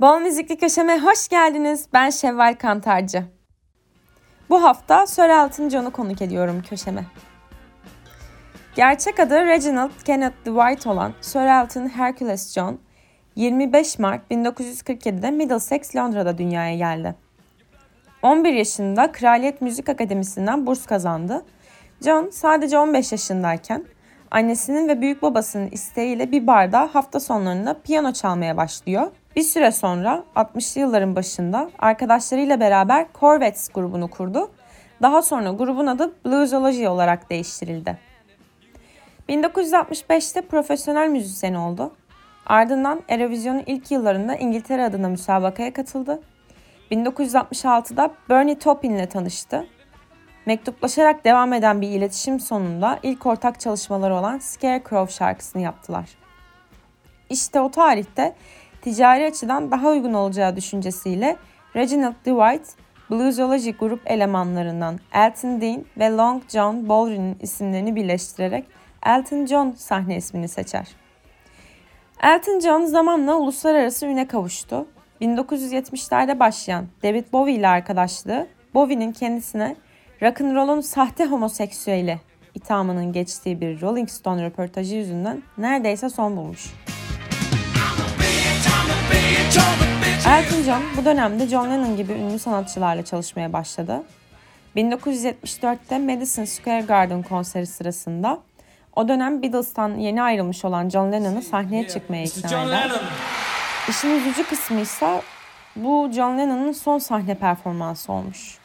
Bol Müzikli Köşeme hoş geldiniz. Ben Şevval Kantarcı. Bu hafta Sir Elton John'u konuk ediyorum köşeme. Gerçek adı Reginald Kenneth Dwight olan Sir Elton Hercules John, 25 Mart 1947'de Middlesex, Londra'da dünyaya geldi. 11 yaşında Kraliyet Müzik Akademisi'nden burs kazandı. John sadece 15 yaşındayken annesinin ve büyük babasının isteğiyle bir barda hafta sonlarında piyano çalmaya başlıyor. Bir süre sonra 60'lı yılların başında arkadaşlarıyla beraber Corvettes grubunu kurdu. Daha sonra grubun adı Bluesology olarak değiştirildi. 1965'te profesyonel müzisyen oldu. Ardından Eurovision'un ilk yıllarında İngiltere adına müsabakaya katıldı. 1966'da Bernie Taupin ile tanıştı Mektuplaşarak devam eden bir iletişim sonunda ilk ortak çalışmaları olan Scarecrow şarkısını yaptılar. İşte o tarihte ticari açıdan daha uygun olacağı düşüncesiyle Reginald Dwight, Bluesology grup elemanlarından Elton Dean ve Long John Baldwin'in isimlerini birleştirerek Elton John sahne ismini seçer. Elton John zamanla uluslararası üne kavuştu. 1970'lerde başlayan David Bowie ile arkadaşlığı Bowie'nin kendisine rock'n'roll'un sahte homoseksüeli ithamının geçtiği bir Rolling Stone röportajı yüzünden neredeyse son bulmuş. Elton John bu dönemde John Lennon gibi ünlü sanatçılarla çalışmaya başladı. 1974'te Madison Square Garden konseri sırasında o dönem Beatles'tan yeni ayrılmış olan John Lennon'ı sahneye çıkmaya ikna eder. İşin üzücü kısmı ise bu John Lennon'ın son sahne performansı olmuş.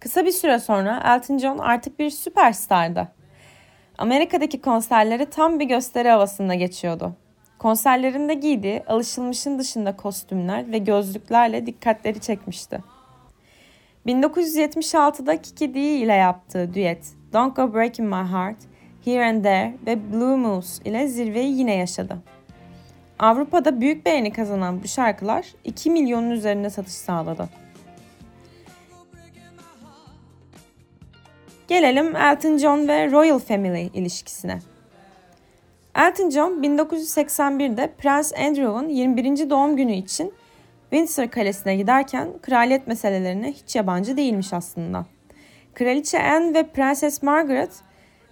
Kısa bir süre sonra Elton John artık bir süperstardı. Amerika'daki konserleri tam bir gösteri havasında geçiyordu. Konserlerinde giydiği alışılmışın dışında kostümler ve gözlüklerle dikkatleri çekmişti. 1976'da Kiki Dee ile yaptığı düet Don't Go Breaking My Heart, Here and There ve Blue Moose ile zirveyi yine yaşadı. Avrupa'da büyük beğeni kazanan bu şarkılar 2 milyonun üzerinde satış sağladı. Gelelim Elton John ve Royal Family ilişkisine. Elton John 1981'de Prens Andrew'un 21. doğum günü için Windsor Kalesi'ne giderken kraliyet meselelerine hiç yabancı değilmiş aslında. Kraliçe Anne ve Prenses Margaret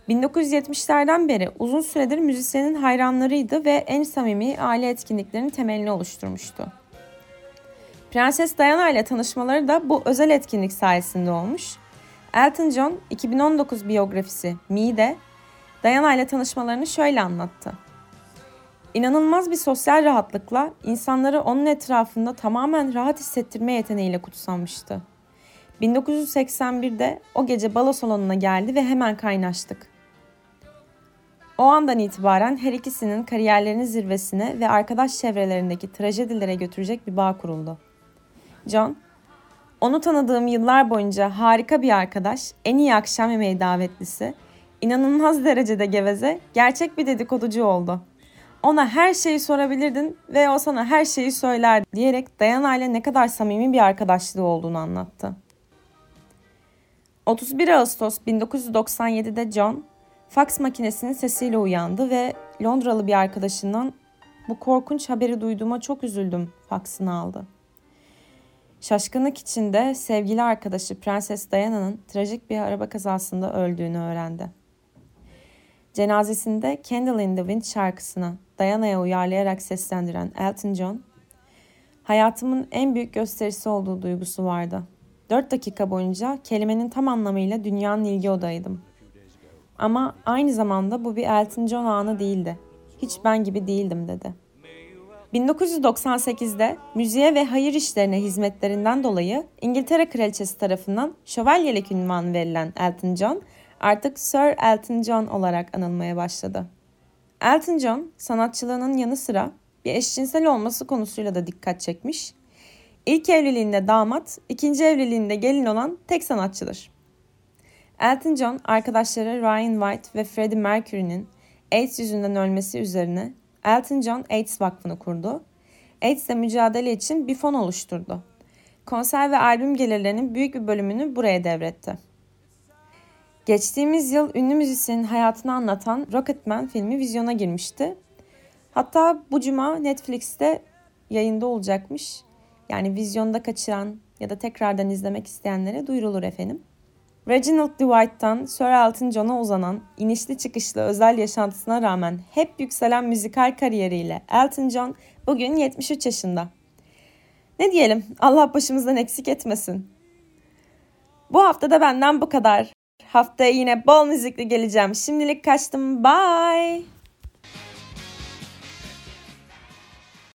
1970'lerden beri uzun süredir müzisyenin hayranlarıydı ve en samimi aile etkinliklerinin temelini oluşturmuştu. Prenses Diana ile tanışmaları da bu özel etkinlik sayesinde olmuş Elton John 2019 biyografisi Me'de Diana ile tanışmalarını şöyle anlattı. İnanılmaz bir sosyal rahatlıkla insanları onun etrafında tamamen rahat hissettirme yeteneğiyle kutsanmıştı. 1981'de o gece balo salonuna geldi ve hemen kaynaştık. O andan itibaren her ikisinin kariyerlerinin zirvesine ve arkadaş çevrelerindeki trajedilere götürecek bir bağ kuruldu. John, onu tanıdığım yıllar boyunca harika bir arkadaş, en iyi akşam yemeği davetlisi, inanılmaz derecede geveze, gerçek bir dedikoducu oldu. Ona her şeyi sorabilirdin ve o sana her şeyi söyler diyerek Diana ile ne kadar samimi bir arkadaşlığı olduğunu anlattı. 31 Ağustos 1997'de John, faks makinesinin sesiyle uyandı ve Londralı bir arkadaşından bu korkunç haberi duyduğuma çok üzüldüm faksını aldı. Şaşkınlık içinde sevgili arkadaşı Prenses Diana'nın trajik bir araba kazasında öldüğünü öğrendi. Cenazesinde Candle in the Wind şarkısını Diana'ya uyarlayarak seslendiren Elton John, hayatımın en büyük gösterisi olduğu duygusu vardı. Dört dakika boyunca kelimenin tam anlamıyla dünyanın ilgi odağıydım. Ama aynı zamanda bu bir Elton John anı değildi. Hiç ben gibi değildim dedi.'' 1998'de müziğe ve hayır işlerine hizmetlerinden dolayı İngiltere Kraliçesi tarafından şövalyelik ünvanı verilen Elton John artık Sir Elton John olarak anılmaya başladı. Elton John sanatçılığının yanı sıra bir eşcinsel olması konusuyla da dikkat çekmiş. İlk evliliğinde damat, ikinci evliliğinde gelin olan tek sanatçıdır. Elton John arkadaşları Ryan White ve Freddie Mercury'nin AIDS yüzünden ölmesi üzerine Elton John AIDS Vakfı'nı kurdu. AIDS'le mücadele için bir fon oluşturdu. Konser ve albüm gelirlerinin büyük bir bölümünü buraya devretti. Geçtiğimiz yıl ünlü müzisyenin hayatını anlatan Rocketman filmi vizyona girmişti. Hatta bu cuma Netflix'te yayında olacakmış. Yani vizyonda kaçıran ya da tekrardan izlemek isteyenlere duyurulur efendim. Reginald Dwight'tan Sir Elton John'a uzanan inişli çıkışlı özel yaşantısına rağmen hep yükselen müzikal kariyeriyle Elton John bugün 73 yaşında. Ne diyelim Allah başımızdan eksik etmesin. Bu hafta da benden bu kadar. Haftaya yine bol müzikli geleceğim. Şimdilik kaçtım. Bye.